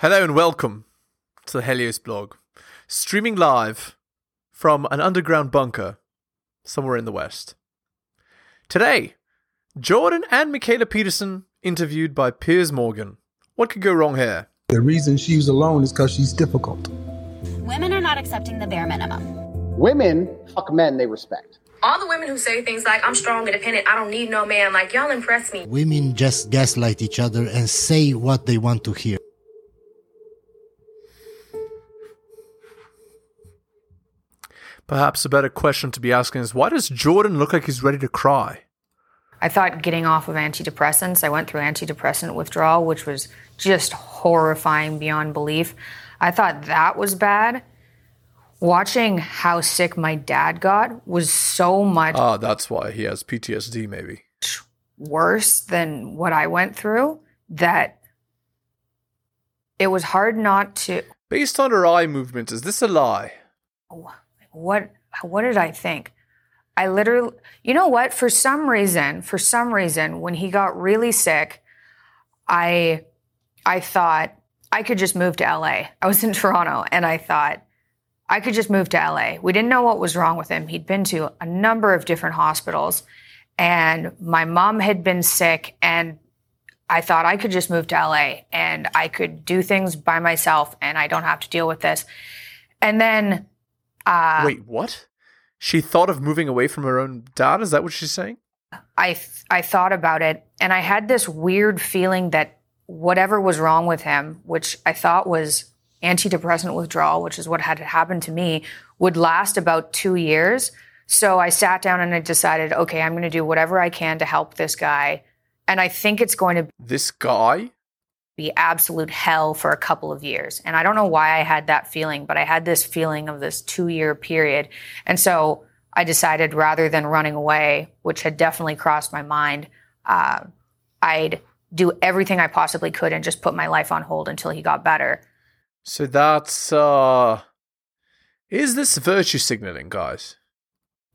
Hello and welcome to the Helios blog, streaming live from an underground bunker somewhere in the West. Today, Jordan and Mikhaila Peterson interviewed by Piers Morgan. What could go wrong here? The reason she's alone is because she's difficult. Women are not accepting the bare minimum. Women fuck men they respect. All the women who say things like, I'm strong, independent, I don't need no man, like, y'all impress me. Women just gaslight each other and say what they want to hear. Perhaps a better question to be asking is why does Jordan look like he's ready to cry? I thought getting off of antidepressants, I went through antidepressant withdrawal, which was just horrifying beyond belief. I thought that was bad. Watching how sick my dad got was so much Ah, that's why he has PTSD, maybe. worse than what I went through that it was hard not to Based on her eye movement, is this a lie? What what did I think? I literally you know what for some reason for some reason when he got really sick I I thought I could just move to LA. I was in Toronto and I thought I could just move to LA. We didn't know what was wrong with him. He'd been to a number of different hospitals and my mom had been sick and I thought I could just move to LA and I could do things by myself and I don't have to deal with this. And then uh Wait, what? She thought of moving away from her own dad? Is that what she's saying? I th- I thought about it and I had this weird feeling that whatever was wrong with him, which I thought was antidepressant withdrawal, which is what had happened to me, would last about 2 years. So I sat down and I decided, okay, I'm going to do whatever I can to help this guy. And I think it's going to This guy? Be absolute hell for a couple of years. And I don't know why I had that feeling, but I had this feeling of this two year period. And so I decided rather than running away, which had definitely crossed my mind, uh, I'd do everything I possibly could and just put my life on hold until he got better. So that's uh is this virtue signaling, guys?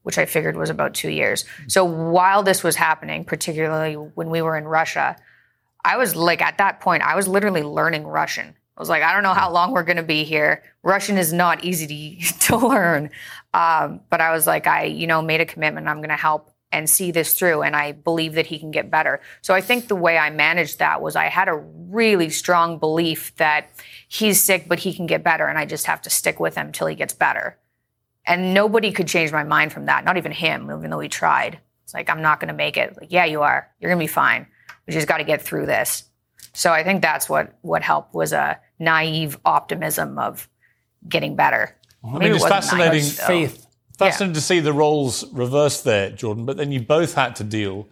which I figured was about two years. So while this was happening, particularly when we were in Russia, I was like, at that point, I was literally learning Russian. I was like, I don't know how long we're going to be here. Russian is not easy to, to learn. Um, but I was like, I, you know, made a commitment. I'm going to help and see this through. And I believe that he can get better. So I think the way I managed that was I had a really strong belief that he's sick, but he can get better. And I just have to stick with him until he gets better. And nobody could change my mind from that, not even him, even though he tried. It's like, I'm not going to make it. Like, yeah, you are. You're going to be fine. We just got to get through this. So I think that's what, what helped was a naive optimism of getting better. I Maybe mean, it it's wasn't fascinating. naive. Faith. Fascinating to see the roles reversed there, Jordan. But then you both had to deal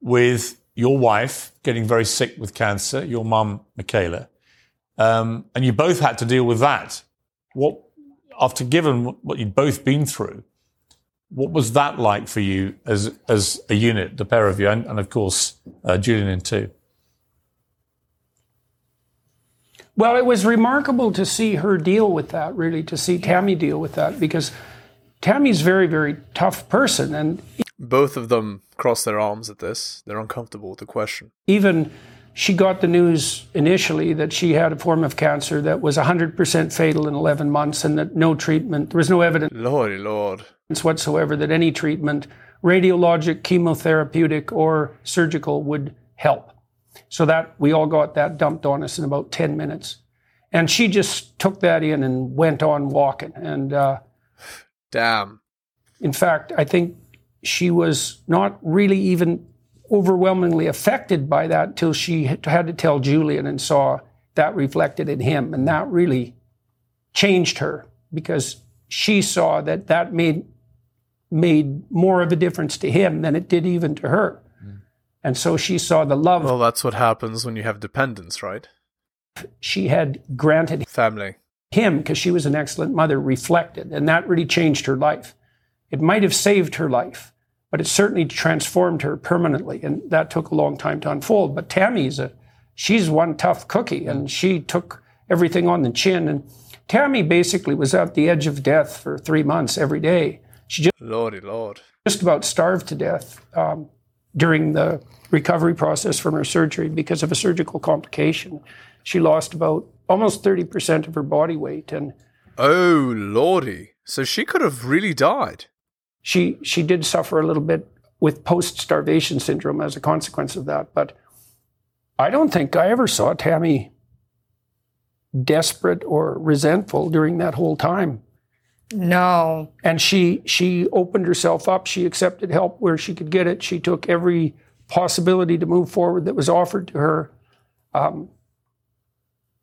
with your wife getting very sick with cancer, your mum, Mikhaila, um, and you both had to deal with that. What, after given what you'd both been through, what was that like for you as as a unit, the pair of you, and, and of course uh, Julian in too? Well, it was remarkable to see her deal with that, really, to see Tammy deal with that, because Tammy's a very, very tough person. And Both of them cross their arms at this. They're uncomfortable with the question. even she got the news initially that she had a form of cancer that was 100% fatal in 11 months and that no treatment, there was no evidence Lordy Lord. Whatsoever that any treatment, radiologic, chemotherapeutic, or surgical, would help. So that we all got that dumped on us in about 10 minutes. And she just took that in and went on walking. And uh, Damn. in fact, I think she was not really even overwhelmingly affected by that till she had had to tell Julian and saw that reflected in him. And that really changed her because she saw that that made made more of a difference to him than it did even to her. Hmm. And so she saw the love Well, that's what happens when you have dependents, right? she had granted Family. him because she was an excellent mother reflected. And that really changed her life. It might have saved her life but it certainly transformed her permanently. And that took a long time to unfold. But tammy's a she's one tough cookie and hmm. she took everything on the chin. And tammy basically was at the edge of death for three months every day she just, Lordy Lord. just about starved to death um, during the recovery process from her surgery because of a surgical complication she lost about almost 30% of her body weight. And Oh lordy! So she could have really died. she, she did suffer a little bit with post starvation syndrome as a consequence of that. But I don't think I ever saw Tammy desperate or resentful during that whole time. No. and she she opened herself up. She accepted help where she could get it. She took every possibility to move forward that was offered to her. Um,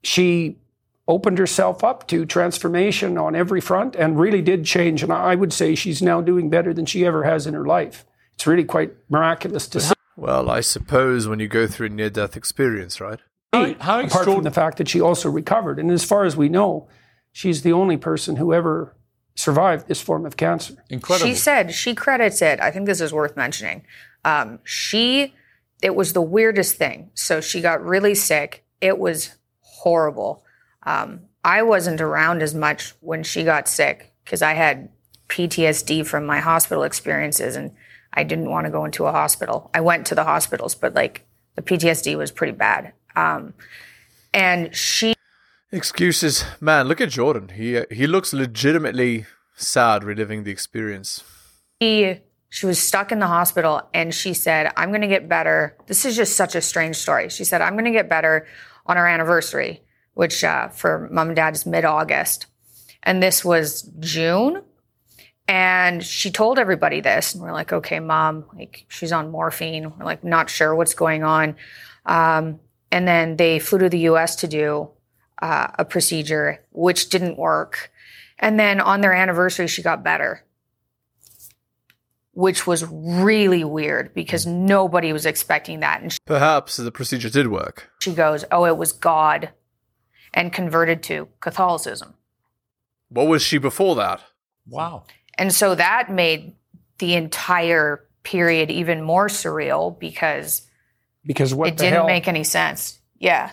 she opened herself up to transformation on every front and really did change. And i would say she's now doing better than she ever has in her life. It's really quite miraculous to see. Well, I suppose when you go through a near-death experience, right? How, how apart from the fact that she also recovered. And as far as we know she's the only person who ever survived this form of cancer Incredible. She said she credits it. I think this is worth mentioning. Um, she, it was the weirdest thing. So she got really sick. It was horrible. Um, I wasn't around as much when she got sick because I had PTSD from my hospital experiences and I didn't want to go into a hospital. I went to the hospitals, but like the PTSD was pretty bad. Um, and she Excuses, man. Look at Jordan. He he looks legitimately sad reliving the experience. she she was stuck in the hospital and she said i'm going to get better. This is just such a strange story. She said i'm going to get better on our anniversary which uh, for mom and dad is mid-august. And this was june. And she told everybody this. And we're like okay mom like she's on morphine. We're like not sure what's going on. Um, and then they flew to the us to do uh, a procedure which didn't work and then on their anniversary she got better which was really weird because nobody was expecting that. And she, Perhaps the procedure did work. she goes, Oh, it was God, and converted to Catholicism. What was she before that? wow. And so that made the entire period even more surreal because because what it the didn't hell make any sense. Yeah.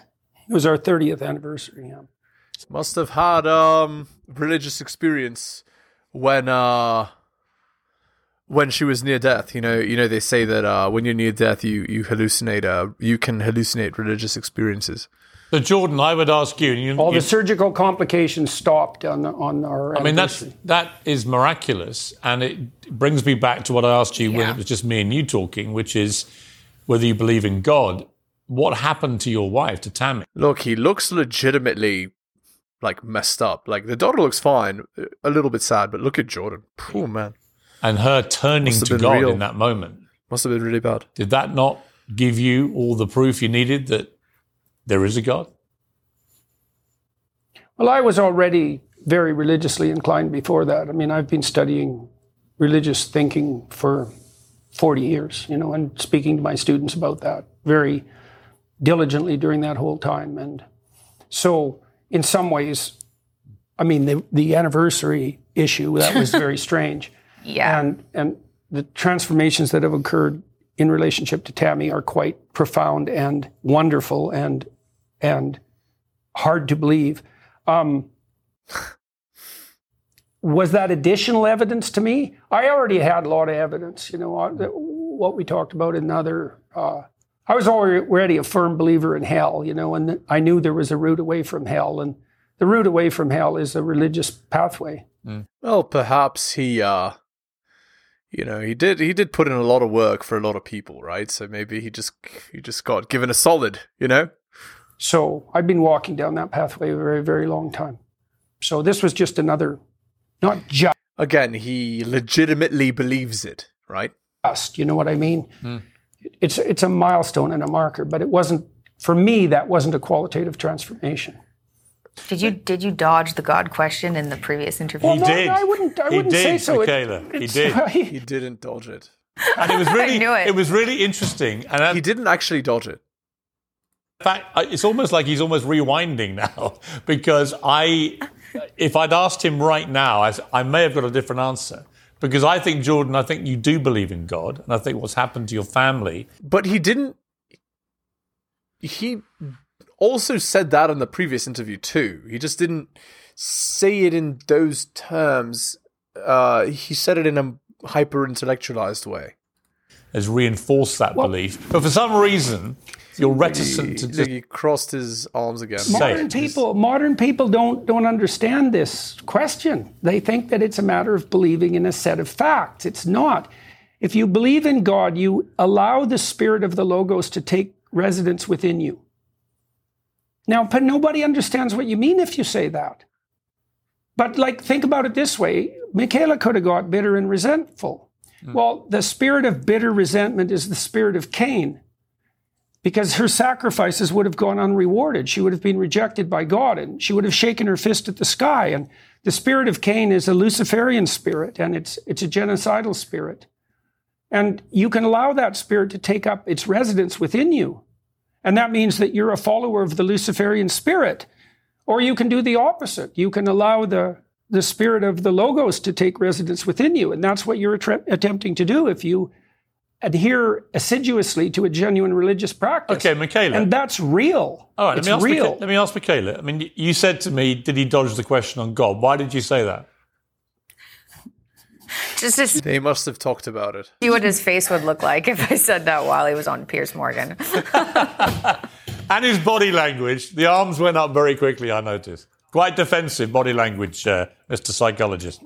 It was our 30th anniversary yeah. Must have had um religious experience when uh when she was near death. You know, you know they say that uh when you're near death you you hallucinate uh you can hallucinate religious experiences. So, Jordan, I would ask you. you All you- the surgical complications stopped on the, on our. I mean, that's that is miraculous, and it brings me back to what I asked you when it was just me and you talking, which is whether you believe in God. What happened to your wife, to Tammy? Look, he looks legitimately like messed up. Like the daughter looks fine, a little bit sad, but look at Jordan. Poor man. And her turning to God real. in that moment. Must have been really bad. Did that not give you all the proof you needed that there is a God? Well, I was already very religiously inclined before that. I mean, I've been studying religious thinking for 40 years, you know, and speaking to my students about that very diligently during that whole time. And so, in some ways, I mean, the, the anniversary issue, that was very strange. Yeah. And, and the transformations that have occurred in relationship to Tammy are quite profound and wonderful and, and hard to believe. Um, was that additional evidence to me? I already had a lot of evidence, you know, uh, what we talked about in other. Uh, I was already a firm believer in hell, you know, and I knew there was a route away from hell, and the route away from hell is a religious pathway. Well, perhaps he uh you know, he did he did put in a lot of work for a lot of people, right? So maybe he just he just got given a solid, you know? So I've been walking down that pathway a very, very long time. So this was just another, not just, Again, he legitimately believes it, right? Just, you know what I mean? It's it's a milestone and a marker, but it wasn't for me. That wasn't a qualitative transformation. Did you did you dodge the God question in the previous interview? He no, did. I wouldn't. I He wouldn't say did, so. It- He it's- did. He didn't dodge it. And it was really, knew it. was really interesting. And He didn't actually dodge it. In fact, it's almost like he's almost rewinding now because I, if I'd asked him right now, I, I may have got a different answer. Because I think, Jordan, I think you do believe in God. And I think what's happened to your family But he didn't he also said that in the previous interview too. He just didn't say it in those terms. Uh, he said it in a hyper intellectualized way. has reinforced that belief. But for some reason, you're reticent to He, just he crossed his arms again. Modern people modern people don't don't understand this question. They think that it's a matter of believing in a set of facts. It's not. If you believe in god you allow the spirit of the logos to take residence within you. Now but nobody understands what you mean if you say that. But like think about it this way. Mikhaila could have got bitter and resentful. Hmm. Well the spirit of bitter resentment is the spirit of cain because her sacrifices would have gone unrewarded. She would have been rejected by God and she would have shaken her fist at the sky. And the spirit of Cain is a Luciferian spirit and it's, it's a genocidal spirit. And you can allow that spirit to take up its residence within you. And that means that you're a follower of the Luciferian spirit. Or you can do the opposite. You can allow the, the spirit of the Logos to take residence within you. And that's what you're attempting to do if you adhere assiduously to a genuine religious practice. Okay, Mikhaila. And that's real. All right, it's let me, ask real. Micha- let me ask Mikhaila. I mean, you said to me, did he dodge the question on God? Why did you say that? Just to see They must have talked about it. See what his face would look like if I said that while he was on Piers Morgan. And his body language, the arms went up very quickly, I noticed. Quite defensive body language, uh, Mr. Psychologist.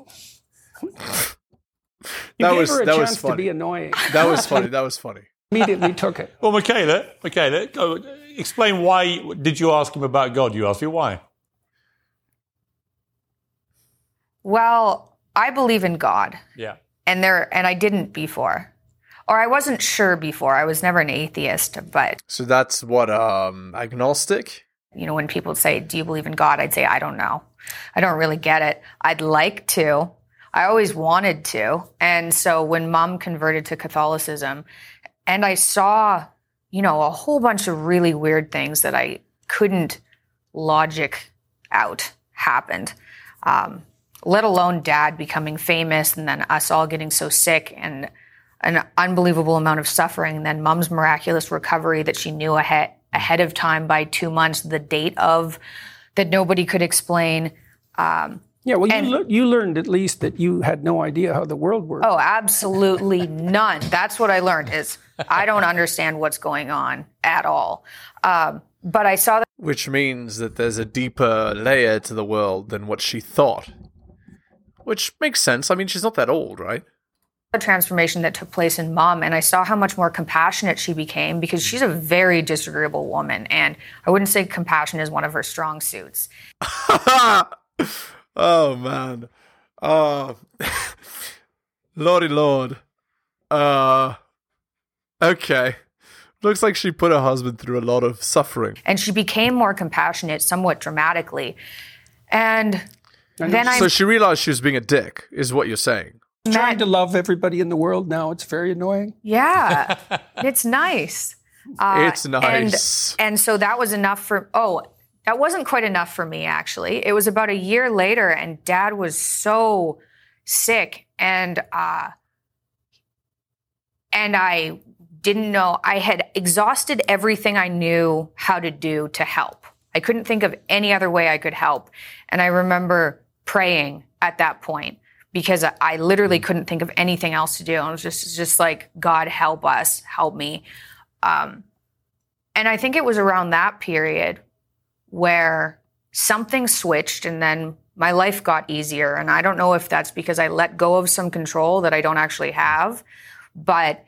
You That gave was- her a that was chance to funny. be annoying. That was funny. That was funny. Immediately took it. Well, Mikhaila, Mikhaila, go, explain why did you ask him about God? You asked me why. Well, I believe in God. Yeah. and there and I didn't before. Or I wasn't sure before. I was never an atheist, but So that's what um agnostic. you know, when people say, "Do you believe in God?" I'd say, "I don't know. I don't really get it. I'd like to. I always wanted to." And so when mom converted to Catholicism and I saw, you know, a whole bunch of really weird things that I couldn't logic out happened. Um, let alone dad becoming famous and then us all getting so sick and an unbelievable amount of suffering and then mom's miraculous recovery that she knew ahead ahead of time by two months the date of that nobody could explain um, Yeah, well, you, And- lear- you learned at least that you had no idea how the world worked. oh absolutely none that's what i learned is i don't understand what's going on at all um, but i saw that Which means that there's a deeper layer to the world than what she thought. Which makes sense. I mean, she's not that old, right? the transformation that took place in mom and i saw how much more compassionate she became because she's a very disagreeable woman and i wouldn't say compassion is one of her strong suits oh man. Oh Lordy Lord. Uh okay. Looks like she put her husband through a lot of suffering. and she became more compassionate somewhat dramatically and then i So she realized she was being a dick, is what you're saying. Trying to love everybody in the world now. It's very annoying. Yeah, it's nice. Uh, It's nice. And, and so that was enough for, oh, that wasn't quite enough for me, actually. It was about a year later, and dad was so sick. And, uh, and I didn't know, I had exhausted everything I knew how to do to help. I couldn't think of any other way I could help. And I remember praying at that point because I- literally couldn't think of anything else to do. I was just, just like, God, help us, help me. Um, and I think it was around that period where something switched and then my life got easier. And I don't know if that's because I let go of some control that I don't actually have, but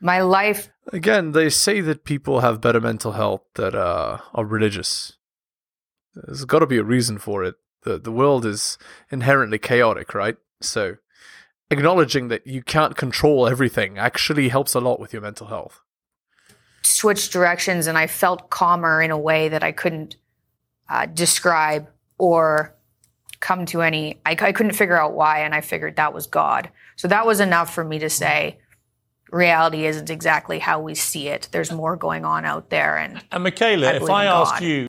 my life Again, they say that people have better mental health that uh, are religious. There's got to be a reason for it. The the world is inherently chaotic, right? So acknowledging that you can't control everything actually helps a lot with your mental health. switched directions and I felt calmer in a way that I couldn't uh, describe or come to any. I, I couldn't figure out why, and I figured that was God. So that was enough for me to say, reality isn't exactly how we see it. There's more going on out there, and And Mikhaila, I if I in ask God. you,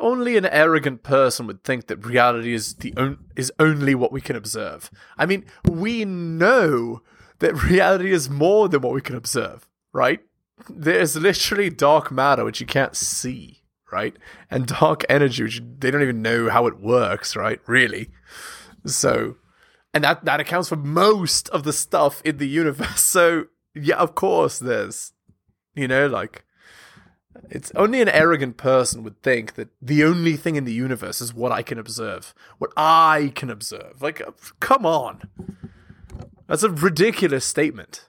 Only an arrogant person would think that reality is the on- is only what we can observe. I mean, we know that reality is more than what we can observe, right? There's literally dark matter which you can't see, right? And dark energy which they don't even know how it works, right? Really. So, and that that accounts for most of the stuff in the universe. So, yeah, of course there's you know like It's only an arrogant person would think that the only thing in the universe is what I can observe, what I can observe. Like, come on. That's a ridiculous statement.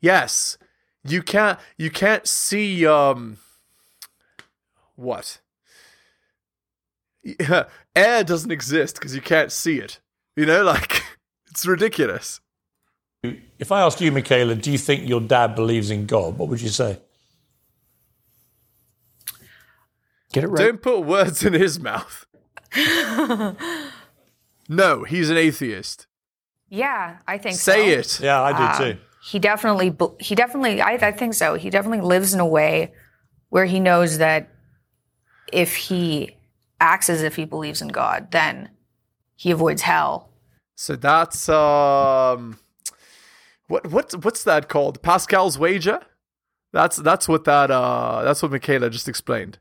Yes, you can't you can't see um what? Air doesn't exist because you can't see it. You know, like it's ridiculous. If I asked you, Mikhaila, do you think your dad believes in God? What would you say? Get it right. Don't put words in his mouth. no, he's an atheist. Yeah, I think so. Say so. it. Yeah, I do Uh, too. He definitely, he definitely, I, I think so. He definitely lives in a way where he knows that if he acts as if he believes in God, then he avoids hell. So that's um, what what's what's that called? Pascal's wager. That's that's what that uh that's what Mikhaila just explained.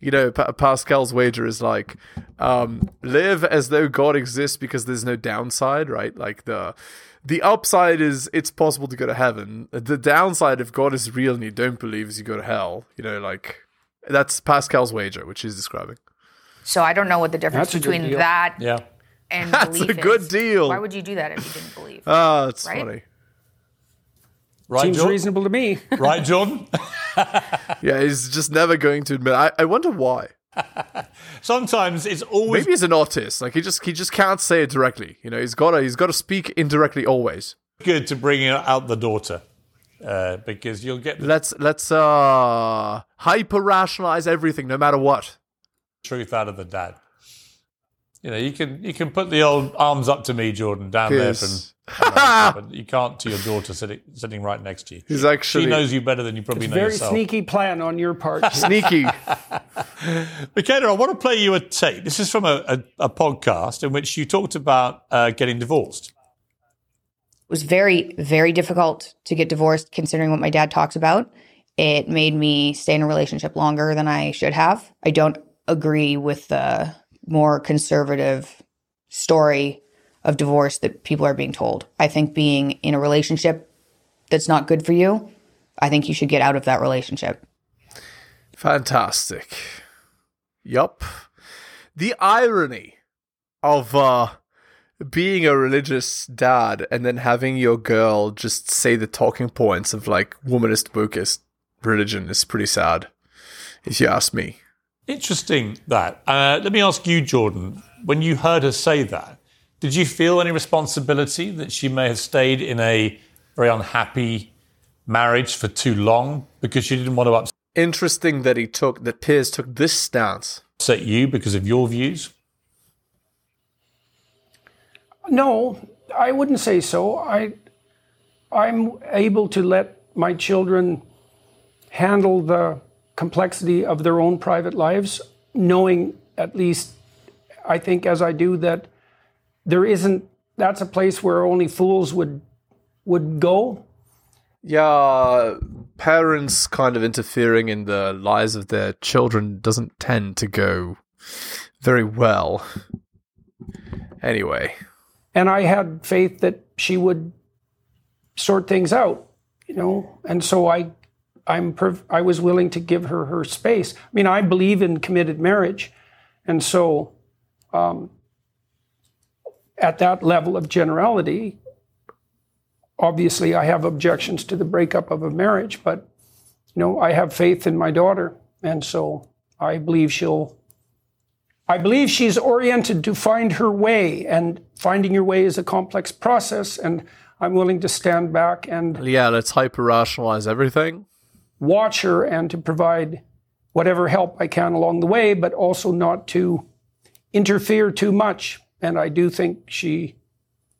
You know, pa- Pascal's wager is like um, live as though God exists because there's no downside, right? Like the the upside is it's possible to go to heaven. The downside, if God is real and you don't believe, is you go to hell. You know, like that's Pascal's wager, which he's describing. So I don't know what the difference That's between that Yeah. and That's belief a good is. deal. Why would you do that if you didn't believe? Ah, it's Right? funny. Right, Seems Jordan? reasonable to me. Right, Jordan? Yeah, he's just never going to admit. I, I wonder why. Sometimes it's always Maybe he's an autist. Like he just he just can't say it directly. You know, he's gotta he's gotta speak indirectly always. good to bring out the daughter uh, because you'll get Let's let's uh hyper rationalize everything, no matter what. truth out of the dad. You know, you can you can put the old arms up to me, Jordan, down there from America, but you can't to your daughter sitting sitting right next to you. He's actually she knows you better than you probably know Very yourself. sneaky plan on your part. sneaky. Mikhaila, I want to play you a tape. This is from a, a, a podcast in which you talked about uh, getting divorced. It was very, very difficult to get divorced considering what my dad talks about. It made me stay in a relationship longer than I should have. I don't agree with the more conservative story of divorce that people are being told. I think being in a relationship that's not good for you, I think you should get out of that relationship. Fantastic. Yup. The irony of uh being a religious dad and then having your girl just say the talking points of like womanist wokeist religion is pretty sad, if you ask me. Interesting that. Uh, let me ask you, Jordan, when you heard her say that, did you feel any responsibility that she may have stayed in a very unhappy marriage for too long because she didn't want to upset? Interesting that he took that Piers took this stance. upset you because of your views? No, I wouldn't say so. I, I'm able to let my children handle the complexity of their own private lives, knowing at least, I think, as I do, that there isn't. That's a place where only fools would would go. Yeah, parents kind of interfering in the lives of their children doesn't tend to go very well. Anyway, and I had faith that she would sort things out, you know. And so I, I'm perv- I was willing to give her her space. I mean, I believe in committed marriage, and so um, at that level of generality, obviously I have objections to the breakup of a marriage, but you know I have faith in my daughter, and so I believe she'll I believe she's oriented to find her way, and finding your way is a complex process. And I'm willing to stand back and yeah, let's hyper rationalize everything. watch her and to provide whatever help I can along the way, but also not to interfere too much. And I do think she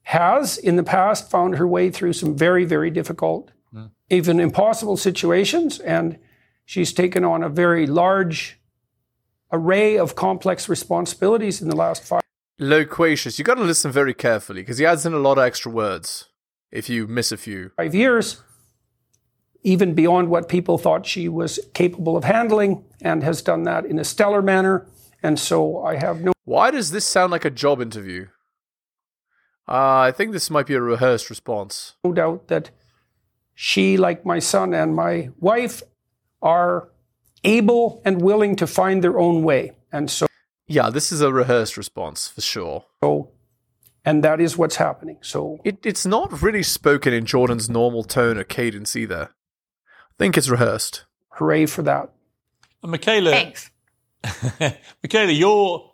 has, in the past, found her way through some very, very difficult, hmm. even impossible situations. And she's taken on a very large array of complex responsibilities in the last five. Loquacious. You got to listen very carefully because he adds in a lot of extra words if you miss a few. five years, even beyond what people thought she was capable of handling, and has done that in a stellar manner. And so I have no Why does this sound like a job interview? Uh, I think this might be a rehearsed response. No doubt that she, like my son and my wife, are able and willing to find their own way. And so, Yeah, this is a rehearsed response for sure. Oh, and that is what's happening. So It, it's not really spoken in Jordan's normal tone or cadence either. I think it's rehearsed. hooray for that. And Mikhaila, Thanks. Mikhaila, you're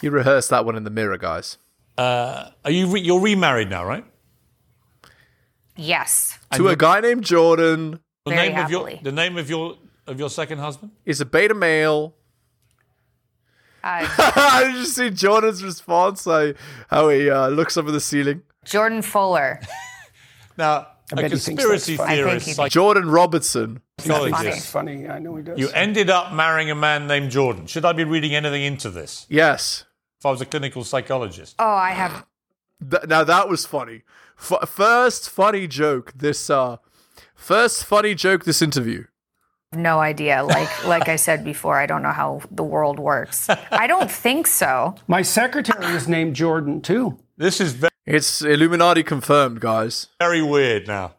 He rehearsed that one in the mirror, guys. uh, are you re- you're remarried now, right? Yes. to a guy named Jordan. The Very name of your happily. the name of your of your second husband? Is a beta male. I just see Jordan's response, like how he uh, looks up at the ceiling. Jordan Fuller. Now, a bet he conspiracy that's funny. I think theorist, he like Jordan Robertson. psychologist, It's funny. I know he does. you ended up marrying a man named Jordan. Should I be reading anything into this? Yes. If I was a clinical psychologist, Oh, I have. Th- now that was funny. F- first funny joke. This uh, first funny joke. This interview. No idea. Like like I said before, I don't know how the world works. I don't think so. My secretary is named Jordan too. this is very, It's Illuminati confirmed, guys. very weird. Now,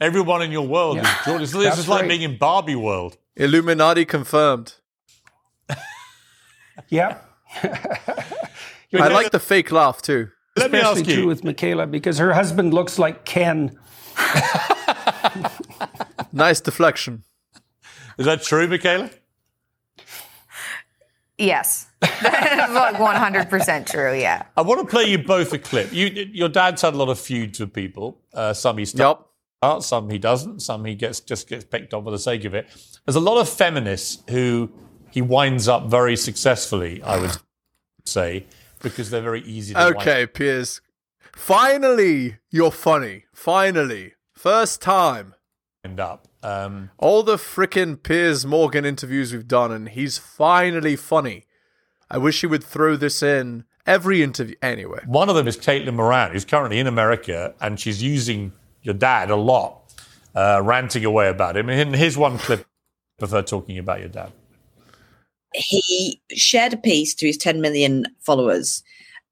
everyone in your world is Jordan. This That's is like right. being in Barbie world. Illuminati confirmed. Yeah. I like the fake laugh too. Let me Especially ask true you. with Mikhaila because her husband looks like Ken. Nice deflection. Is that true, Mikhaila? Yes. That is like 100% true. Yeah. I want to play you both a clip. You, your dad's had a lot of feuds with people. Uh, some he starts, Yup. some he doesn't. Some he gets just gets picked on for the sake of it. There's a lot of feminists who he winds up very successfully. I would say because they're very easy. to wind Okay, Piers. Finally, you're funny. Finally, first time. wind up. Um, All the frickin' Piers Morgan interviews we've done, and he's finally funny. I wish he would throw this in every interview. Anyway, one of them is Caitlin Moran, who's currently in America, and she's using your dad a lot, uh, ranting away about him. And here's one clip of her talking about your dad. he shared a piece to his 10 million followers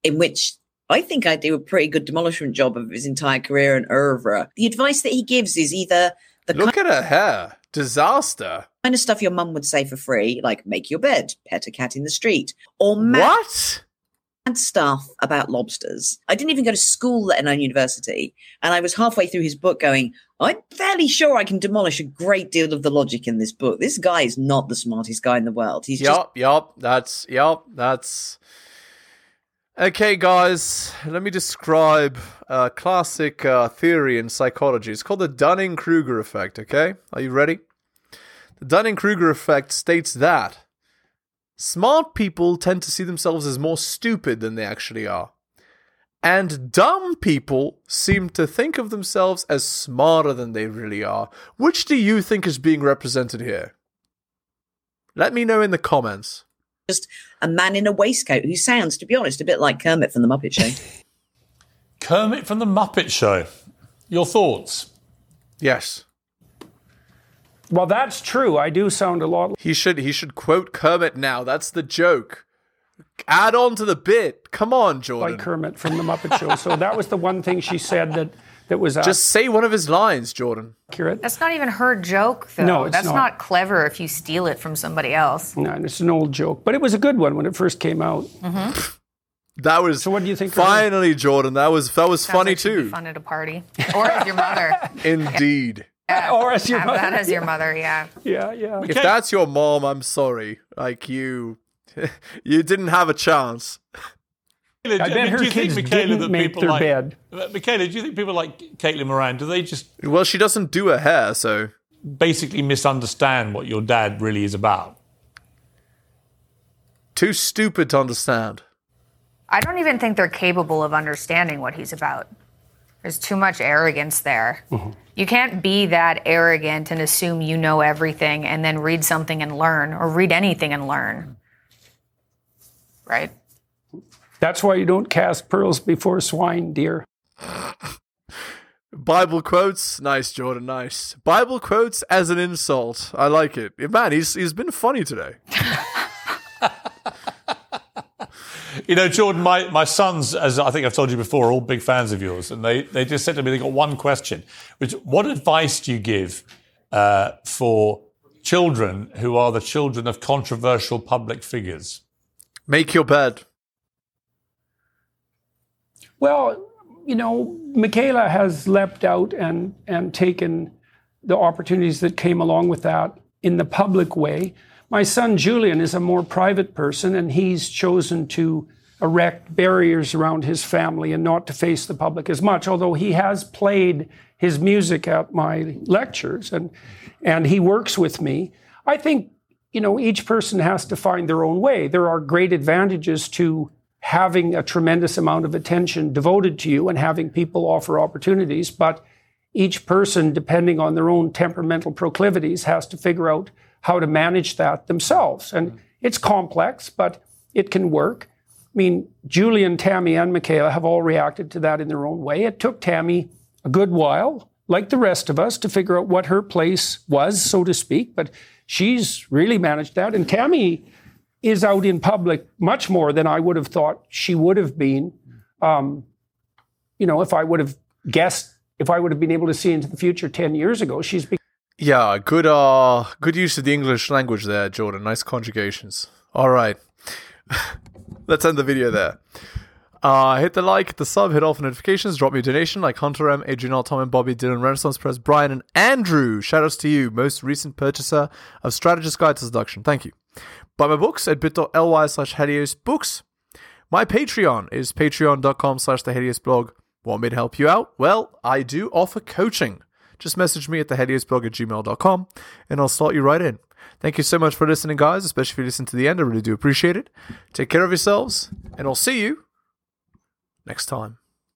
in which I think I do a pretty good demolishment job of his entire career and oeuvre. The advice that he gives is either the look at her hair. Disaster. kind of stuff your mum would say for free, like make your bed, pet a cat in the street, or mad What? stuff about lobsters. I didn't even go to school at an university, and I was halfway through his book going, I'm fairly sure I can demolish a great deal of the logic in this book. This guy is not the smartest guy in the world. He's just Yup, yup. That's yup. That's okay, guys. Let me describe a classic uh, theory in psychology. It's called the Dunning-Kruger effect. Okay, are you ready? The Dunning-Kruger effect states that smart people tend to see themselves as more stupid than they actually are. And dumb people seem to think of themselves as smarter than they really are. Which do you think is being represented here? Let me know in the comments. Just a man in a waistcoat who sounds, to be honest, a bit like Kermit from the Muppet Show. Kermit from the Muppet Show. Your thoughts? Yes. Well, that's true. I do sound a lot He should he should quote Kermit now. That's the joke. Add on to the bit. Come on, Jordan. like Kermit from the Muppet Show. So that was the one thing she said that that was uh, Just say one of his lines, Jordan. accurate. That's not even her joke, though. No, it's That's not. not. clever if you steal it from somebody else. No, it's an old joke, but it was a good one when it first came out. Mm-hmm. That was So what do you think? of finally, Jordan. That was that was Sounds funny like she'd be too. Fun at a party, or as your mother. Indeed. Yeah. Or as your Have mother. that as your mother. Yeah. Yeah, yeah. If that's your mom, I'm sorry. Like you, you didn't have a chance. Mikhaila, I do- bet do her you think, kids Mikhaila, didn't that make people their like, bed. Uh, Mikhaila, do you think people like Caitlin Moran, do they just Well, she doesn't do her hair, so basically misunderstand what your dad really is about? too stupid to understand. I don't even think they're capable of understanding what he's about. There's too much arrogance there. You can't be that arrogant and assume you know everything and then read something and learn, or read anything and learn. Right? That's why you don't cast pearls before swine, dear. Bible quotes, nice, Jordan, nice. Bible quotes as an insult, I like it. Man, he's he's been funny today. You know, Jordan, my, my sons, as I think I've told you before, are all big fans of yours. And they, they just said to me, they got one question, which what advice do you give uh, for children who are the children of controversial public figures? Make your bed. Well, you know, Mikhaila has leapt out and and taken the opportunities that came along with that in the public way. My son Julian is a more private person, and he's chosen to erect barriers around his family and not to face the public as much. Although he has played his music at my lectures and and he works with me. I think you know each person has to find their own way. There are great advantages to having a tremendous amount of attention devoted to you and having people offer opportunities, but each person, depending on their own temperamental proclivities, has to figure out how to manage that themselves. And mm-hmm. it's complex, but it can work. I mean, Julian, Tammy, and Mikhaila have all reacted to that in their own way. It took Tammy a good while, like the rest of us, to figure out what her place was, so to speak, but she's really managed that. And Tammy is out in public much more than I would have thought she would have been. Um, you know, if I would have guessed, if I would have been able to see into the future 10 years ago, she's be- Yeah, good uh good use of the English language there, Jordan. Nice conjugations. All right. Let's end the video there. Uh, hit the like, hit the sub, hit all for notifications, drop me a donation like Hunter M, Adrian L, Tom and Bobby, Dylan, Renaissance Press, Brian, and Andrew. Shoutouts to you, most recent purchaser of Strategist Guide to Seduction. Thank you. Buy my books at bit.ly slash Books. My Patreon is patreon.com slash blog. Want me to help you out? Well, I do offer coaching. Just message me at the blog at gmail.com and I'll slot you right in. Thank you so much for listening, guys, especially if you listen to the end. I really do appreciate it. Take care of yourselves, and I'll see you next time.